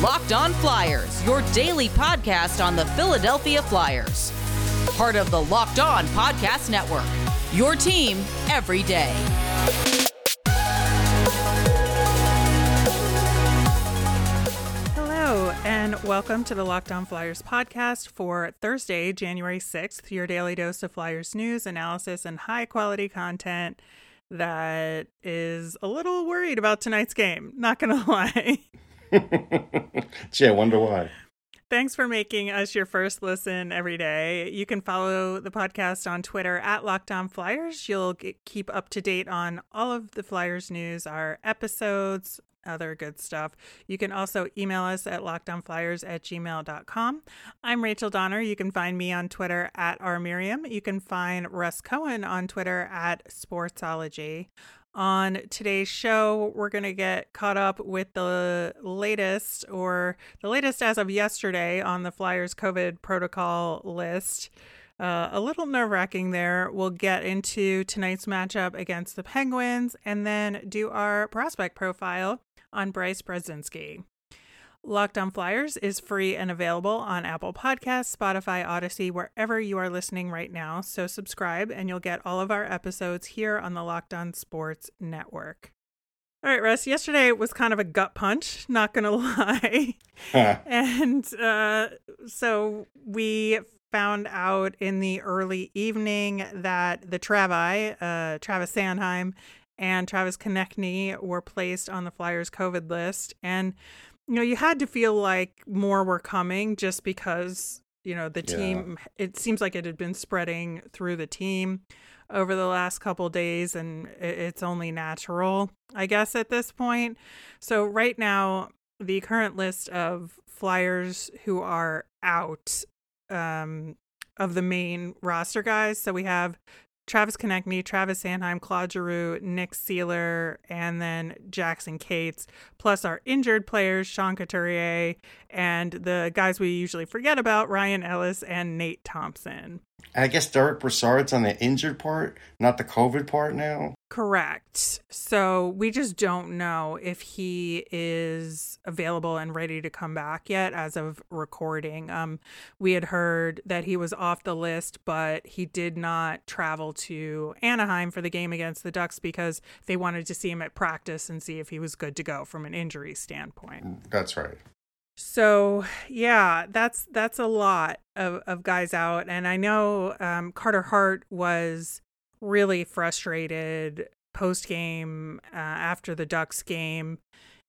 Locked On Flyers, your daily podcast on the Philadelphia Flyers. Part of the Locked On Podcast Network. Your team every day. Hello, and welcome to the Locked On Flyers podcast for Thursday, January 6th, your daily dose of Flyers news, analysis, and high quality content that is a little worried about tonight's game. Not to lie. Gee, I wonder why. Thanks for making us your first listen every day. You can follow the podcast on Twitter at Locked On Flyers. You'll get, keep up to date on all of the Flyers news, our episodes, other good stuff. You can also email us at lockedonflyers at gmail.com. I'm Rachel Donner. You can find me on Twitter at rmiriam. You can find Russ Cohen on Twitter at Sportsology. On today's show, we're going to get caught up with the latest, or the latest as of yesterday, on the Flyers COVID protocol list. Uh, a little nerve wracking there. We'll get into tonight's matchup against the Penguins and then do our prospect profile on Bryce Brodzinski. Locked on Flyers is free and available on Apple Podcasts, Spotify, Odysee, wherever you are listening right now. So subscribe and you'll get all of our episodes here on the Locked On Sports Network. All right, Russ, yesterday was kind of a gut punch, not going to lie. and uh, so we found out in the early evening that the Travi, uh, Travis Sanheim, and Travis Konecny were placed on the Flyers COVID list. And, you know, you had to feel like more were coming just because, you know, the team, yeah. it seems like it had been spreading through the team over the last couple days and it's only natural, I guess, at this point. So, right now, the current list of Flyers who are out um, of the main roster guys. So we have Travis Konecny, Travis Sanheim, Claude Giroux, Nick Seeler, and then Jackson Cates, plus our injured players, Sean Couturier, and the guys we usually forget about, Ryan Ellis and Nate Thompson. I guess Derek Brassard's on the injured part, not the COVID part now. Correct. So we just don't know if he is available and ready to come back yet as of recording. Um, we had heard that he was off the list, but he did not travel to Anaheim for the game against the Ducks because they wanted to see him at practice and see if he was good to go from an injury standpoint. That's right. So yeah, that's that's a lot of, of guys out, and I know um, Carter Hart was really frustrated post game uh, after the Ducks game.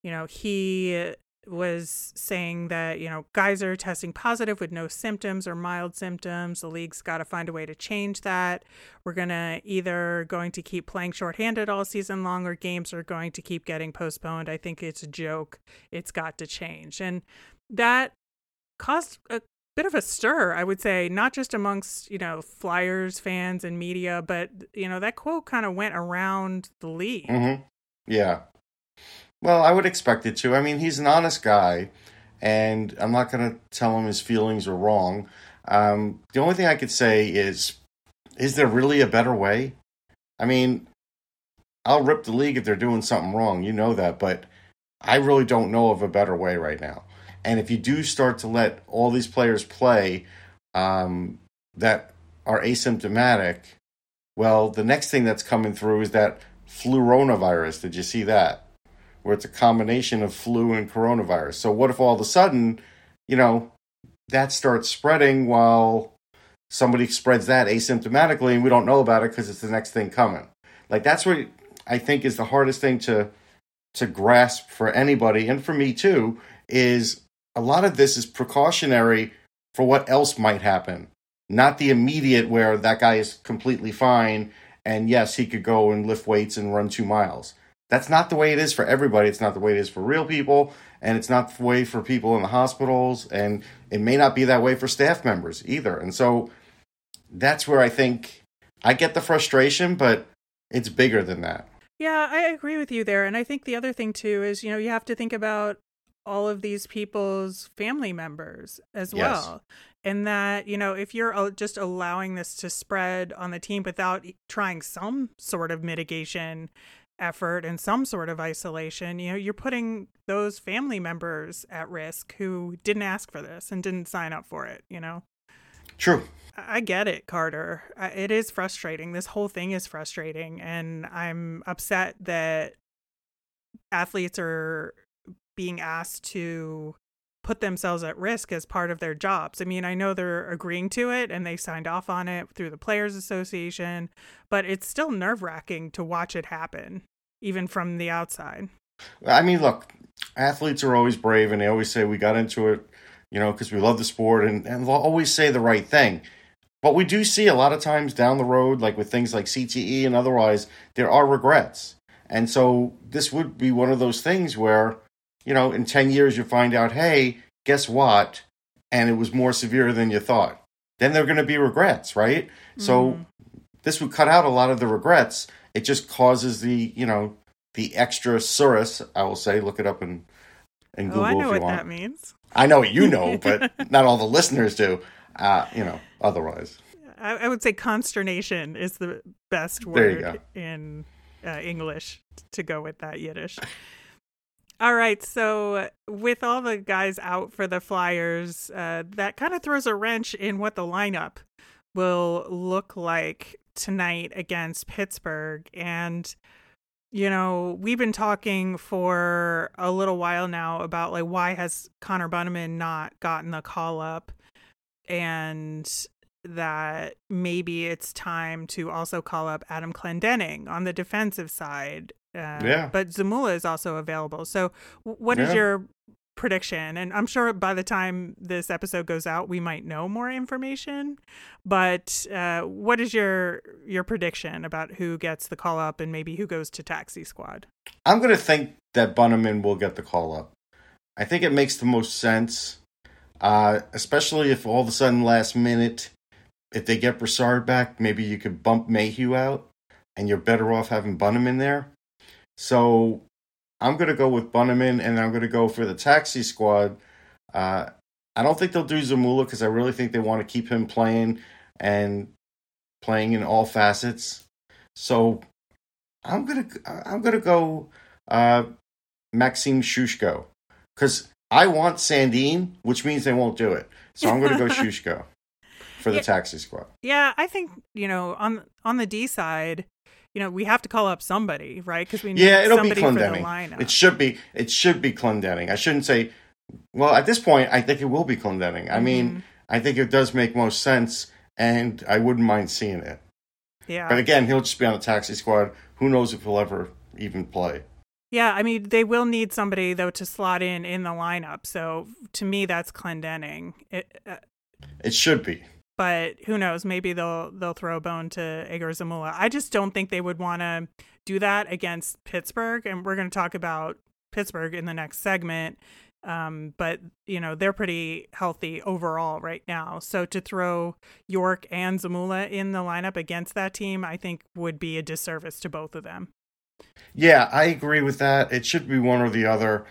You know, he was saying that, you know, guys are testing positive with no symptoms or mild symptoms. The league's got to find a way to change that. We're going to either going to keep playing shorthanded all season long or games are going to keep getting postponed. I think it's a joke. It's got to change. And that caused a bit of a stir, I would say, not just amongst, you know, Flyers fans and media, but, you know, that quote kind of went around the league. Mm-hmm. Yeah. Well, I would expect it to. I mean, he's an honest guy, and I'm not going to tell him his feelings are wrong. Um, the only thing I could say is, is there really a better way? I mean, I'll rip the league if they're doing something wrong. You know that, but I really don't know of a better way right now. And if you do start to let all these players play um, that are asymptomatic, well, the next thing that's coming through is that fluoronavirus. Did you see that? Where it's a combination of flu and coronavirus. So what if all of a sudden, you know, that starts spreading while somebody spreads that asymptomatically and we don't know about it because it's the next thing coming. Like that's what I think is the hardest thing to to grasp for anybody and for me too is a lot of this is precautionary for what else might happen, not the immediate where that guy is completely fine and yes, he could go and lift weights and run two miles. That's not the way it is for everybody. It's not the way it is for real people, and it's not the way for people in the hospitals, and it may not be that way for staff members either. And so that's where I think I get the frustration, but it's bigger than that. Yeah, I agree with you there. And I think the other thing too is, you know, you have to think about all of these people's family members as yes. well. And that, you know, if you're uh, just allowing this to spread on the team without trying some sort of mitigation, effort and some sort of isolation, you know, you're putting those family members at risk who didn't ask for this and didn't sign up for it, you know? True. I get it, Carter. It is frustrating. This whole thing is frustrating. And I'm upset that athletes are being asked to put themselves at risk as part of their jobs. I mean, I know they're agreeing to it and they signed off on it through the Players Association, but it's still nerve wracking to watch it happen, even from the outside. I mean, look, athletes are always brave and they always say we got into it, you know, because we love the sport and, and they'll always say the right thing. But we do see a lot of times down the road, like with things like CTE and otherwise, there are regrets. And so this would be one of those things where, you know, in 10 years you find out, hey, guess what? And it was more severe than you thought. Then there are going to be regrets, right? Mm. So this would cut out a lot of the regrets. It just causes the, you know, the extra tsuris, I will say, look it up in, in Google oh, I know what want. that means. I know you know, but not all the listeners do. Uh, you know, otherwise. I, I, would say consternation is the best word in uh, English to go with that Yiddish. All right, so with all the guys out for the Flyers, uh, that kind of throws a wrench in what the lineup will look like tonight against Pittsburgh. And, you know, we've been talking for a little while now about like why has Connor Bunnaman not gotten the call up? And that maybe it's time to also call up Adam Clendening on the defensive side. Uh, yeah. But Zamula is also available. So, what yeah. is your prediction? And I'm sure by the time this episode goes out, we might know more information. But uh, what is your your prediction about who gets the call up and maybe who goes to taxi squad? I'm going to think that Bunnaman will get the call up. I think it makes the most sense, uh, especially if all of a sudden last minute if they get Brassard back, maybe you could bump Mayhew out, and you're better off having Bunnaman there. So I'm going to go with Bunnaman, and I'm going to go for the taxi squad. Uh, I don't think they'll do Zamula because I really think they want to keep him playing and playing in all facets. So I'm gonna I'm gonna go uh, Maxim Shushko because I want Sandin, which means they won't do it. So I'm gonna go Shushko for the yeah, taxi squad. Yeah, I think you know on on the D side, you know we have to call up somebody, right? Because we need yeah, it'll be Clendening. It should be it should be Clendening. I shouldn't say. Well, at this point, I think it will be Clendening. I mm-hmm. mean, I think it does make most sense, and I wouldn't mind seeing it. Yeah. But again, he'll just be on the taxi squad. Who knows if he'll ever even play? Yeah, I mean, they will need somebody though to slot in in the lineup. So to me, that's Clendening. It, uh, it should be but who knows? Maybe they'll they'll throw a bone to Egor Zamula. I just don't think they would want to do that against Pittsburgh, and we're going to talk about Pittsburgh in the next segment. Um, but you know they're pretty healthy overall right now. So to throw York and Zamula in the lineup against that team, I think would be a disservice to both of them. Yeah, I agree with that. It should be one or the other.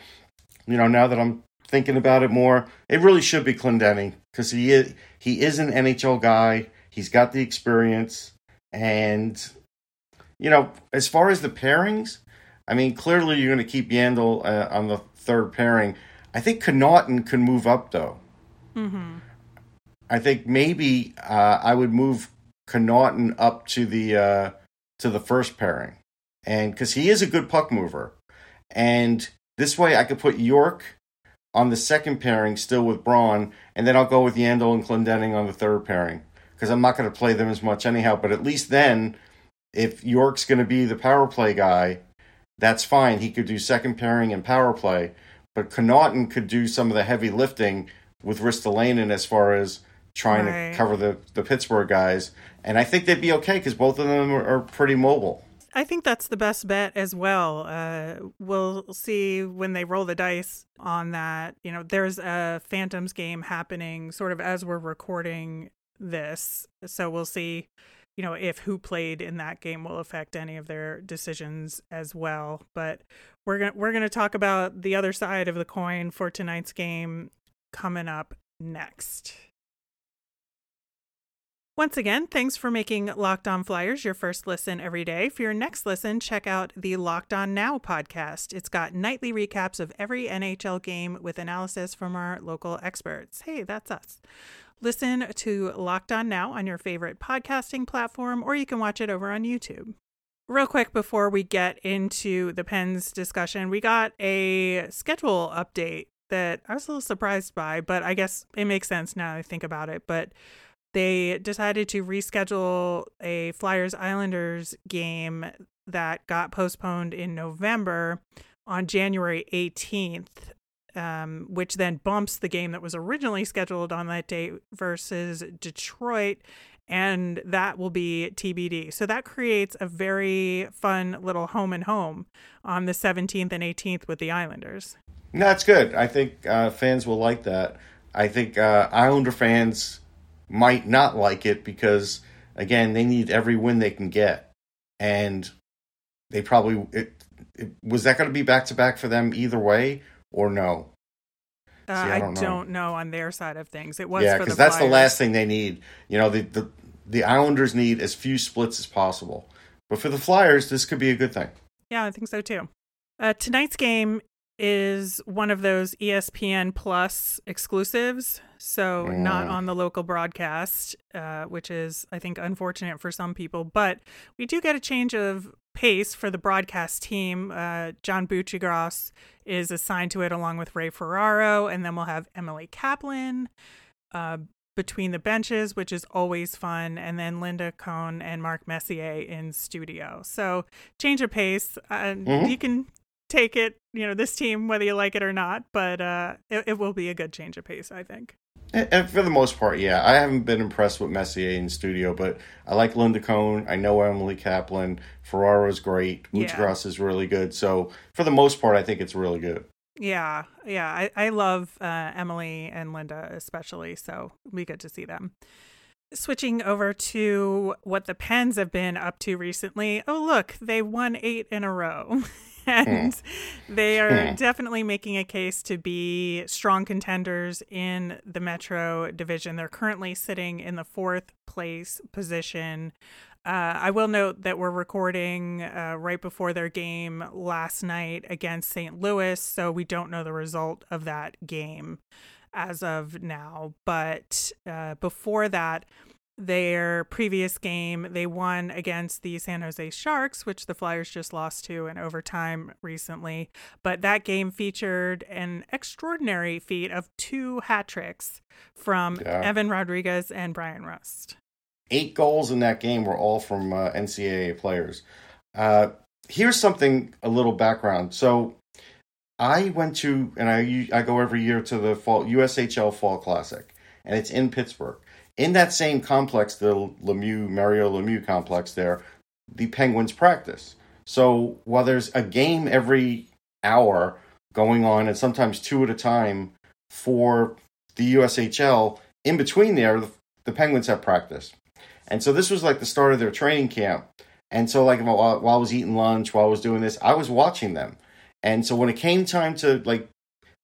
You know, now that I'm thinking about it more, it really should be Clendening because he is he is an NHL guy. He's got the experience, and you know, as far as the pairings, I mean, clearly you're going to keep Yandle uh, on the third pairing. I think Connauton can move up though. Mm-hmm. I think maybe uh, I would move Connauton up to the uh, to the first pairing, and because he is a good puck mover, and this way I could put York on the second pairing still with Braun, and then I'll go with Yandle and Clendening on the third pairing because I'm not going to play them as much anyhow. But at least then, if York's going to be the power play guy, that's fine. He could do second pairing and power play, but Connauton could do some of the heavy lifting with Ristolainen as far as trying right. to cover the, the Pittsburgh guys. And I think they'd be okay because both of them are, are pretty mobile. I think that's the best bet as well. Uh, we'll see when they roll the dice on that. You know, there's a Phantoms game happening sort of as we're recording this. So we'll see, you know, if who played in that game will affect any of their decisions as well. But we're going to we're going to talk about the other side of the coin for tonight's game coming up next. Once again, thanks for making Locked On Flyers your first listen every day. For your next listen, check out the Locked On Now podcast. It's got nightly recaps of every NHL game with analysis from our local experts. Hey, that's us. Listen to Locked On Now on your favorite podcasting platform, or you can watch it over on YouTube. Real quick before we get into the Pens discussion, we got a schedule update that I was a little surprised by, but I guess it makes sense now I think about it. But they decided to reschedule a Flyers Islanders game that got postponed in November on January 18th, um, which then bumps the game that was originally scheduled on that date versus Detroit. And that will be TBD. So that creates a very fun little home and home on the 17th and 18th with the Islanders. That's good. I think uh, fans will like that. I think uh, Islander fans might not like it because again they need every win they can get. And they probably it, it was that going to be back to back for them either way or no? Uh, See, I, don't, I know. don't, know. on their side of things. It was yeah because that's the last thing they need. You know the, the the islanders need as few splits as possible. But for the flyers this could be a good thing. Yeah i think so too. Uh, tonight's game is one of those espn plus exclusives so mm. not on the local broadcast, uh, which is, I think, unfortunate for some people. But we do get a change of pace for the broadcast team. Uh, John Buccigross is assigned to it along with Ray Ferraro, and then we'll have Emily Kaplan uh, between the benches, which is always fun, and then Linda Cohn and Mark Messier in studio. So change of pace. Uh, mm-hmm. You can take it, you know, this team whether you like it or not, but uh, it, it will be a good change of pace, I think. And for the most part, yeah. I haven't been impressed with Messier in studio, but I like Linda Cohn. I know Emily Kaplan. Ferraro's great. Buccigross yeah. is really good. So for the most part, I think it's really good. Yeah, yeah. I, I love uh, Emily and Linda especially, so we get to see them. Switching over to what the Pens have been up to recently. Oh, look, they won eight in a row. and mm. they are mm. definitely making a case to be strong contenders in the Metro division. They're currently sitting in the fourth place position. Uh, I will note that we're recording uh, right before their game last night against St. Louis, so we don't know the result of that game as of now. But uh, before that, their previous game, they won against the San Jose Sharks, which the Flyers just lost to in overtime recently. But that game featured an extraordinary feat of two hat tricks from yeah. Evan Rodrigues and Bryan Rust. Eight goals in that game were all from uh, NCAA players. Uh, here's something, a little background. So I went to, and I, I go every year to the fall USHL Fall Classic, and it's in Pittsburgh. In that same complex, the Lemieux, Mario Lemieux complex there, the Penguins practice. So while there's a game every hour going on, and sometimes two at a time for the USHL, in between there, the, the Penguins have practice. And so this was like the start of their training camp. And so, like while, while I was eating lunch, while I was doing this, I was watching them. And so when it came time to like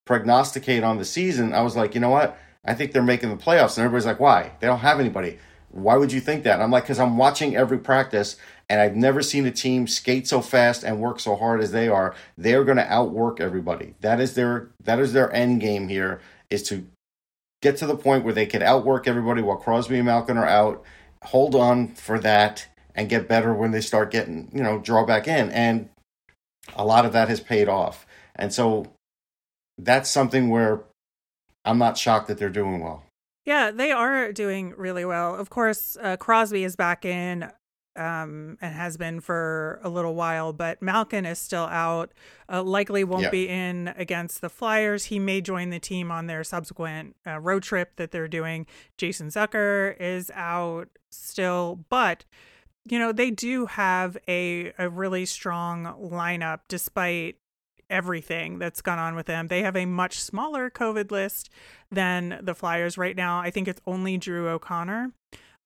prognosticate on the season, I was like, you know what? I think they're making the playoffs. And everybody's like, why? They don't have anybody. Why would you think that? And I'm like, because I'm watching every practice and I've never seen a team skate so fast and work so hard as they are. They're going to outwork everybody. That is their that is their end game here is to get to the point where they can outwork everybody while Crosby and Malkin are out. Hold on for that and get better when they start getting, you know, draw back in. And a lot of that has paid off. And so that's something where I'm not shocked that they're doing well. Yeah, they are doing really well. Of course, uh, Crosby is back in um, and has been for a little while, but Malkin is still out. Uh, likely won't yeah. be in against the Flyers. He may join the team on their subsequent uh, road trip that they're doing. Jason Zucker is out still, but you know they do have a a really strong lineup despite everything that's gone on with them. They have a much smaller COVID list than the Flyers right now. I think it's only Drew O'Connor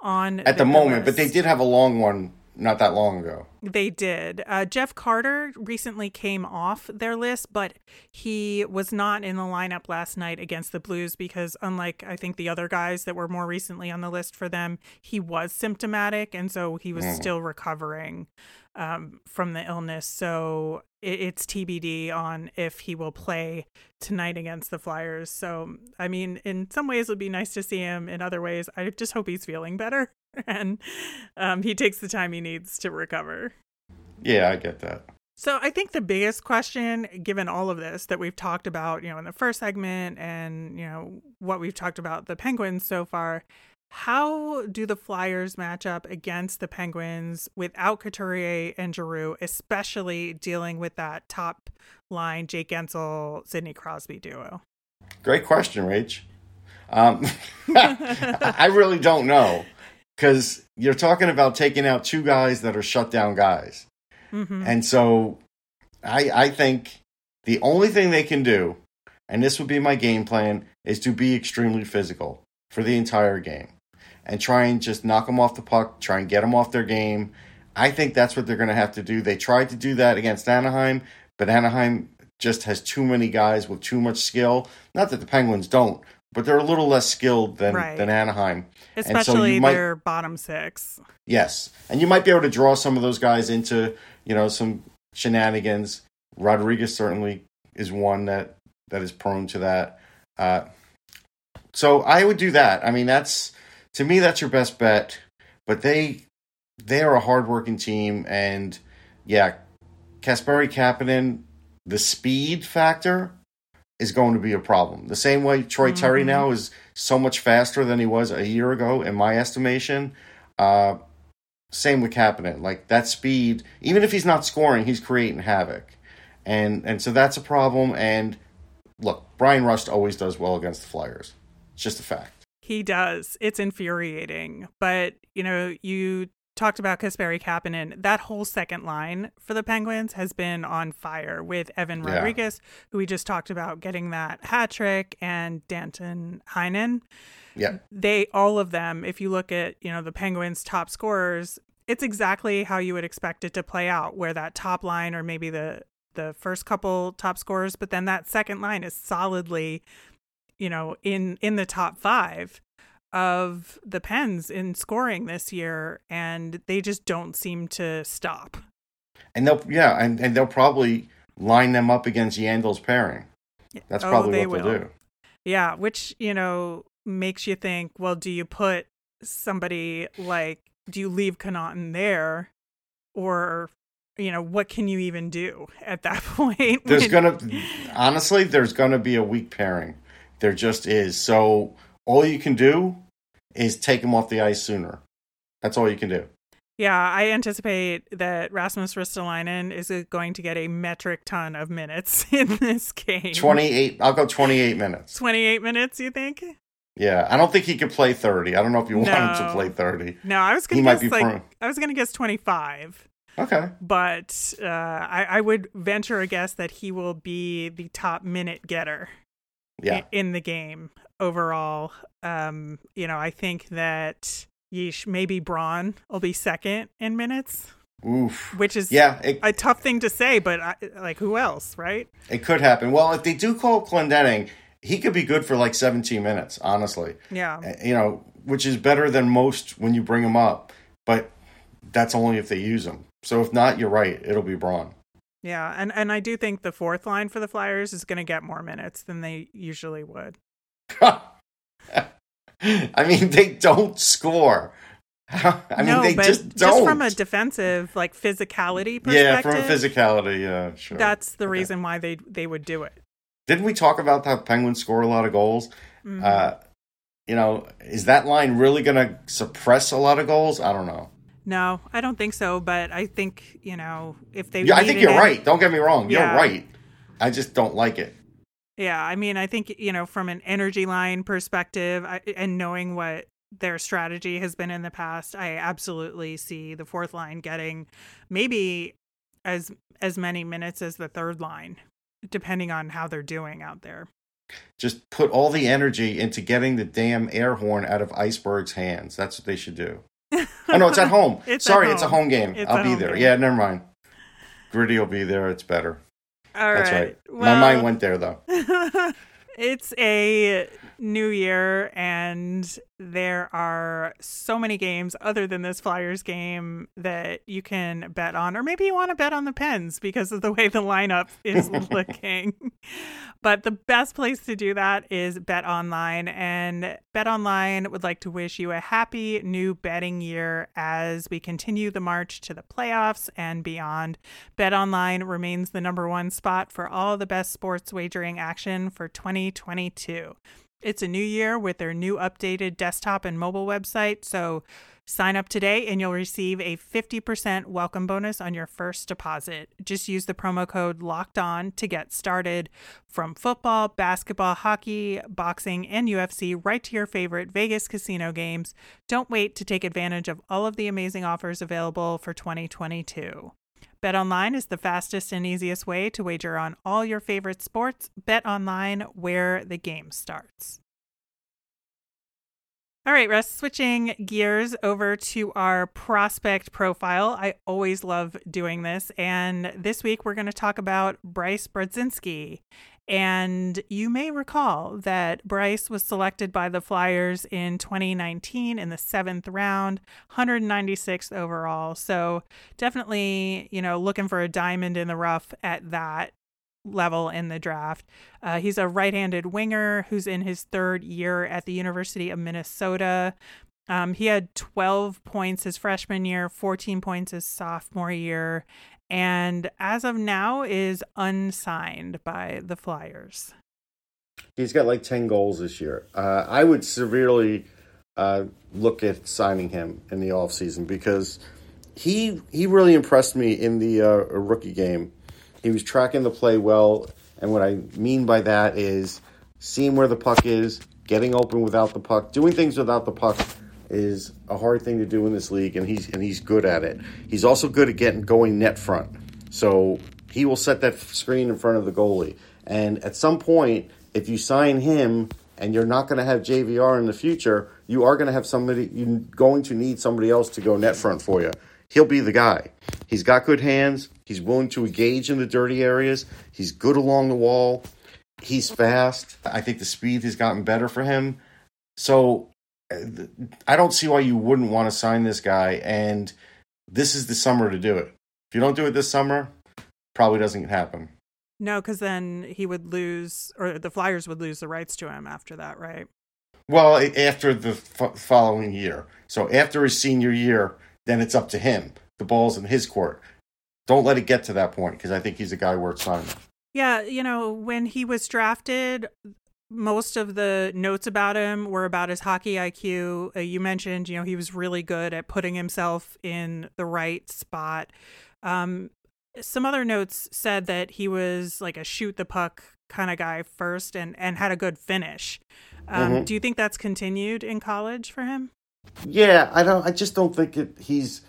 on at the moment, list. but they did have a long one not that long ago. They did. Uh, Jeff Carter recently came off their list, but he was not in the lineup last night against the Blues because, unlike I think the other guys that were more recently on the list for them, he was symptomatic and so he was mm. still recovering um, from the illness. So it, it's TBD on if he will play tonight against the Flyers. So, I mean, in some ways, it would be nice to see him. In other ways, I just hope he's feeling better and um, he takes the time he needs to recover. Yeah, I get that. So I think the biggest question, given all of this that we've talked about, you know, in the first segment and, you know, what we've talked about the Penguins so far, how do the Flyers match up against the Penguins without Couturier and Giroux, especially dealing with that top line Jake Guentzel, Sidney Crosby duo? Great question, Rach. Um, I really don't know because you're talking about taking out two guys that are shut down guys. Mm-hmm. And so I, I think the only thing they can do, and this would be my game plan, is to be extremely physical for the entire game and try and just knock them off the puck, try and get them off their game. I think that's what they're going to have to do. They tried to do that against Anaheim, but Anaheim just has too many guys with too much skill. Not that the Penguins don't, but they're a little less skilled than right. than Anaheim. Especially so might, their bottom six. Yes. And you might be able to draw some of those guys into, you know, some shenanigans. Rodrigues certainly is one that that is prone to that. Uh, so I would do that. I mean, that's to me, that's your best bet. But they they are a hardworking team, and yeah, Kasperi Kapanen, the speed factor is going to be a problem. The same way Troy mm-hmm. Terry now is so much faster than he was a year ago, in my estimation. Uh, same with Kapanen. Like that speed, even if he's not scoring, he's creating havoc, and and so that's a problem. And look, Bryan Rust always does well against the Flyers. It's just a fact. He does. It's infuriating. But, you know, you talked about Kasperi Kapanen. That whole second line for the Penguins has been on fire with Evan Rodrigues, yeah. who we just talked about getting that hat trick, and Danton Heinen. Yeah. They all of them, if you look at, you know, the Penguins top scorers, it's exactly how you would expect it to play out, where that top line or maybe the the first couple top scorers, but then that second line is solidly you know, in in the top five of the Pens in scoring this year, and they just don't seem to stop. And they'll yeah, and, and they'll probably line them up against Yandle's pairing. That's oh, probably oh, what they'll will. do. Yeah, which you know makes you think. Well, do you put somebody like? Do you leave Connauton there, or you know what can you even do at that point? There's when... gonna honestly, there's gonna be a weak pairing. There just is. So all you can do is take him off the ice sooner. That's all you can do. Yeah, I anticipate that Rasmus Ristolainen is going to get a metric ton of minutes in this game. 28. I'll go 28 minutes. 28 minutes, you think? Yeah, I don't think he could play 30. I don't know if you no. want him to play 30. No, I was going to guess like prone. I was going to guess 25. Okay. But uh, I, I would venture a guess that he will be the top minute getter yeah. in the game overall. Um, you know, I think that Yeesh, maybe Braun will be second in minutes. Oof. Which is yeah, it, a tough thing to say, but I, like who else, right? It could happen. Well, if they do call Clendening, he could be good for like 17 minutes, honestly. Yeah. You know, which is better than most when you bring him up, but that's only if they use him. So if not, you're right. It'll be Braun. Yeah, and and I do think the fourth line for the Flyers is going to get more minutes than they usually would. I mean, they don't score. I mean, no, they just don't. Just from a defensive, like physicality perspective. Yeah, from a physicality, yeah, sure. That's the okay. reason why they they would do it. Didn't we talk about how Penguins score a lot of goals? Mm-hmm. Uh, you know, is that line really going to suppress a lot of goals? I don't know. No, I don't think so. But I think you know if they. Yeah, I think you're in, right. Don't get me wrong. Yeah. You're right. I just don't like it. Yeah, I mean, I think you know from an energy line perspective, I, and knowing what their strategy has been in the past, I absolutely see the fourth line getting maybe as as many minutes as the third line, depending on how they're doing out there. Just put all the energy into getting the damn air horn out of Iceberg's hands. That's what they should do. Oh no, it's at home. It's Sorry, at it's a home. home game. It's I'll be there. game. Yeah, never mind. Gritty will be there. It's better. All That's right. right. My mind went there though. it's a new year and there are so many games other than this flyers game that you can bet on or maybe you want to bet on the pens because of the way the lineup is looking. But the best place to do that is bet online and bet online would like to wish you a happy new betting year as we continue the march to the playoffs and beyond. Bet online remains the number one spot for all the best sports wagering action for 2022 it's a new year with their new updated desktop and mobile website. So sign up today and you'll receive a 50% welcome bonus on your first deposit. Just use the promo code locked on to get started from football, basketball, hockey, boxing, and UFC right to your favorite Vegas casino games. Don't wait to take advantage of all of the amazing offers available for 2022. BetOnline is the fastest and easiest way to wager on all your favorite sports. BetOnline, where the game starts. All right, Russ, switching gears over to our prospect profile. I always love doing this. And this week we're going to talk about Bryce Brodzinski. And you may recall that Bryce was selected by the Flyers in 2019 in the seventh round, 196th overall. So definitely, you know, looking for a diamond in the rough at that level in the draft. Uh, he's a right handed winger who's in his third year at the University of Minnesota. Um, he had 12 points his freshman year, 14 points his sophomore year, and as of now is unsigned by the Flyers. He's got like 10 goals this year. Uh, I would severely uh, look at signing him in the offseason because he he really impressed me in the uh, rookie game. He was tracking the play well, and what I mean by that is seeing where the puck is, getting open without the puck, doing things without the puck is a hard thing to do in this league, and he's and he's good at it. He's also good at getting going net front, so he will set that screen in front of the goalie. And at some point, if you sign him and you're not going to have JVR in the future, you are going to have somebody. You're going to need somebody else to go net front for you. He'll be the guy. He's got good hands. He's willing to engage in the dirty areas. He's good along the wall. He's fast. I think the speed has gotten better for him. So I don't see why you wouldn't want to sign this guy. And this is the summer to do it. If you don't do it this summer, probably doesn't happen. No, because then he would lose, or the Flyers would lose the rights to him after that, right? Well, after the f- following year. So after his senior year, then it's up to him. The ball's in his court. Don't let it get to that point because I think he's a guy worth signing. Yeah, you know, when he was drafted, most of the notes about him were about his hockey IQ. Uh, you mentioned, you know, he was really good at putting himself in the right spot. Um, some other notes said that he was like a shoot the puck kind of guy first and, and had a good finish. Um, Mhm. Do you think that's continued in college for him? Yeah, I don't. I just don't think it, he's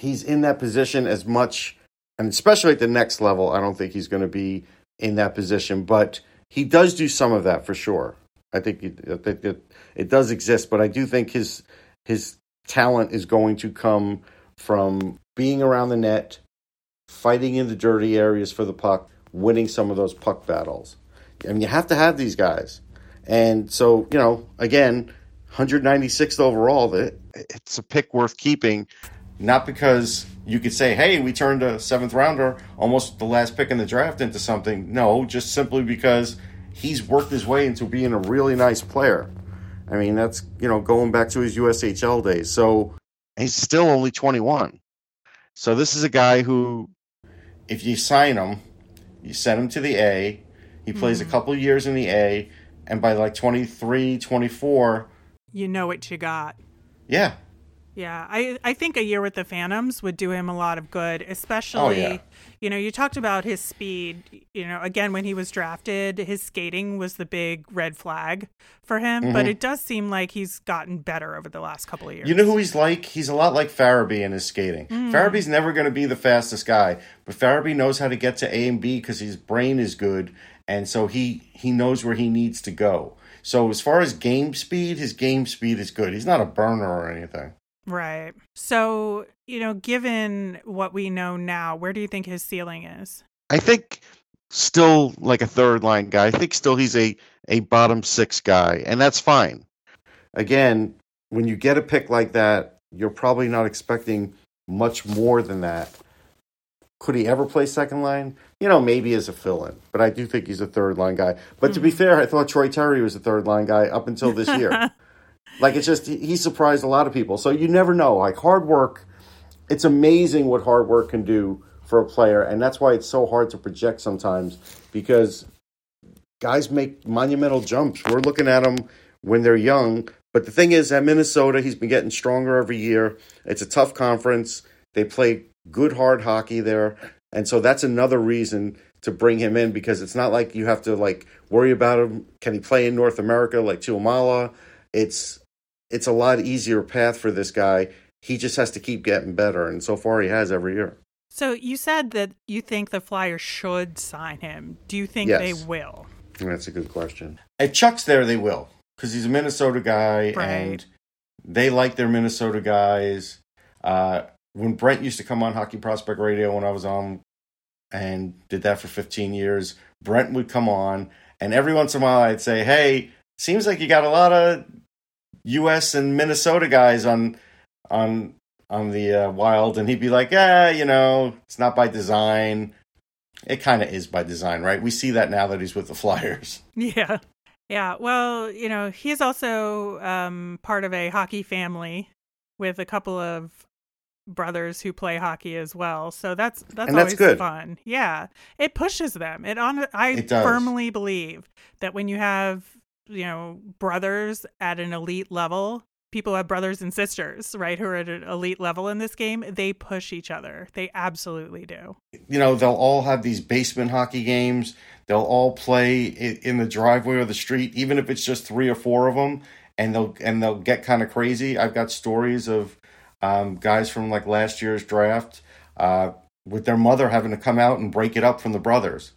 he's in that position as much, and especially at the next level. I don't think he's going to be in that position, but he does do some of that for sure. I think it, I think it, it does exist, but I do think his his talent is going to come from being around the net, fighting in the dirty areas for the puck, winning some of those puck battles. I mean, you have to have these guys, and so you know, again, 196th overall. It's a pick worth keeping. Not because you could say, "Hey, we turned a seventh rounder, almost the last pick in the draft, into something." No, just simply because he's worked his way into being a really nice player. I mean, that's you know going back to his USHL days. So he's still only 21. So this is a guy who, if you sign him, you send him to the A. He plays a hmm. couple years in the A, and by like 23, 24, You know what you got. yeah, Yeah, I, I think a year with the Phantoms would do him a lot of good, especially, oh, yeah. you know, you talked about his speed. You know, again, when he was drafted, his skating was the big red flag for him, but mm-hmm. it does seem like he's gotten better over the last couple of years. You know who he's like? He's a lot like Farabee in his skating. Mm. Farabee's never going to be the fastest guy, but Farabee knows how to get to A and B because his brain is good, and so he he knows where he needs to go. So as far as game speed, his game speed is good. He's not a burner or anything. Right. So, you know, given what we know now, where do you think his ceiling is? I think still like a third line guy. I think still he's a a bottom six guy, and that's fine. Again, when you get a pick like that, you're probably not expecting much more than that. Could he ever play second line? You know, maybe as a fill in, but I do think he's a third line guy. But mm-hmm. to be mm-hmm. fair, I thought Troy Terry was a third line guy up until this year. like it's just he surprised a lot of people. So you never know. Like hard work, it's amazing what hard work can do for a player, and that's why it's so hard to project sometimes because guys make monumental jumps. We're looking at them when they're young, but the thing is, at Minnesota, he's been getting stronger every year. It's a tough conference. They play good, hard hockey there, and so that's another reason to bring him in because it's not like you have to like worry about him. Can he play in North America like Tuomaala? It's it's a lot easier path for this guy. He just has to keep getting better, and so far he has every year. So you said that you think the Flyers should sign him. Do you think yes. they will? That's a good question. At Chuck's there, they will because he's a Minnesota guy, right. and they like their Minnesota guys. Uh, when Brent used to come on Hockey Prospect Radio when I was on and did that for 15 years, Brent would come on, and every once in a while I'd say, "Hey, seems like you got a lot of U.S. and Minnesota guys on on on the uh, wild, and he'd be like, "Yeah, you know, it's not by design. It kind of is by design, right? We see that now that he's with the Flyers. Yeah, yeah. Well, you know, he's also um, part of a hockey family with a couple of brothers who play hockey as well. So that's that's and always good. fun. Yeah, it pushes them. It on. I it firmly believe that when you have you know brothers at an elite level people have brothers and sisters, right, who are at an elite level in this game, they push each other. They absolutely do. You know, they'll all have these basement hockey games. They'll all play in the driveway or the street, even if it's just three or four of them, and they'll and they'll get kind of crazy. I've got stories of um, guys from like last year's draft uh, with their mother having to come out and break it up from the brothers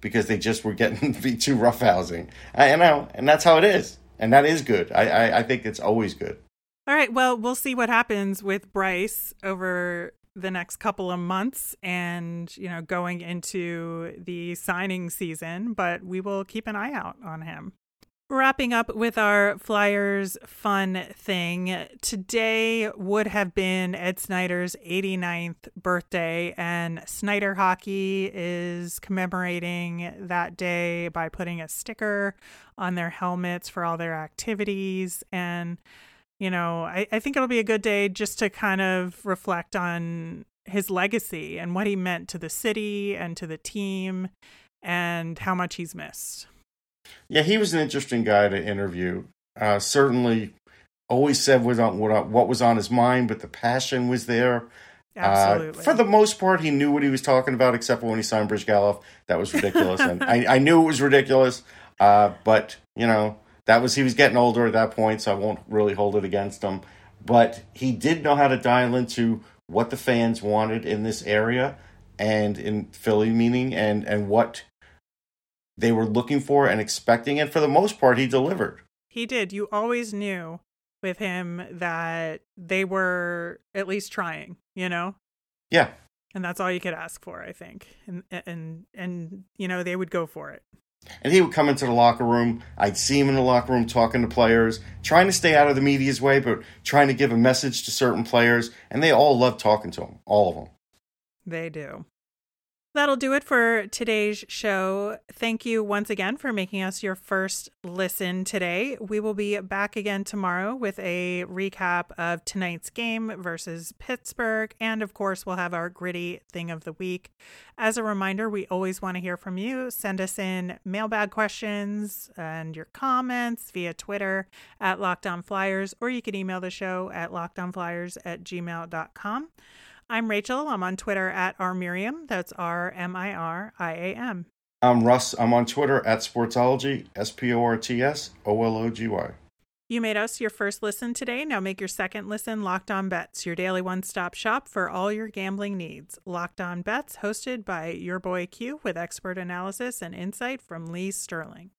because they just were getting to be too roughhousing. I know, and that's how it is and that is good. I, I, I think it's always good. All right. Well, we'll see what happens with Bryce over the next couple of months and you know going into the signing season but we will keep an eye out on him Wrapping up with our Flyers fun thing, today would have been Ed Snider's 89th birthday, and Snider Hockey is commemorating that day by putting a sticker on their helmets for all their activities. And, you know, I, I think it'll be a good day just to kind of reflect on his legacy and what he meant to the city and to the team and how much he's missed. Yeah, he was an interesting guy to interview. Uh, certainly, always said what, what, what was on his mind, but the passion was there. Uh, Absolutely. Uh, for the most part, he knew what he was talking about, except for when he signed Bryzgalov. That was ridiculous, and I, I, knew it was ridiculous. Uh, but you know, that was he was getting older at that point, so I won't really hold it against him. But he did know how to dial into what the fans wanted in this area and in Philly, meaning and and what they were looking for and expecting. And for the most part, he delivered. He did. You always knew with him that they were at least trying, you know? Yeah. And that's all you could ask for, I think. And and and you know, they would go for it. And he would come into the locker room. I'd see him in the locker room talking to players, trying to stay out of the media's way, but trying to give a message to certain players. And they all loved talking to him, all of them. They do. That'll do it for today's show. Thank you once again for making us your first listen today. We will be back again tomorrow with a recap of tonight's game versus Pittsburgh. And of course, we'll have our gritty thing of the week. As a reminder, we always want to hear from you. Send us in mailbag questions and your comments via Twitter at Locked On Flyers, or you can email the show at lockedonflyers at gmail.com. I'm Rachel. I'm on Twitter at R Miriam. That's R M I R I A M. I'm Russ. I'm on Twitter at Sportsology, S P O R T S O L O G Y. You made us your first listen today. Now make your second listen Locked On Bets, your daily one stop shop for all your gambling needs. Locked On Bets, hosted by your boy Q with expert analysis and insight from Lee Sterling.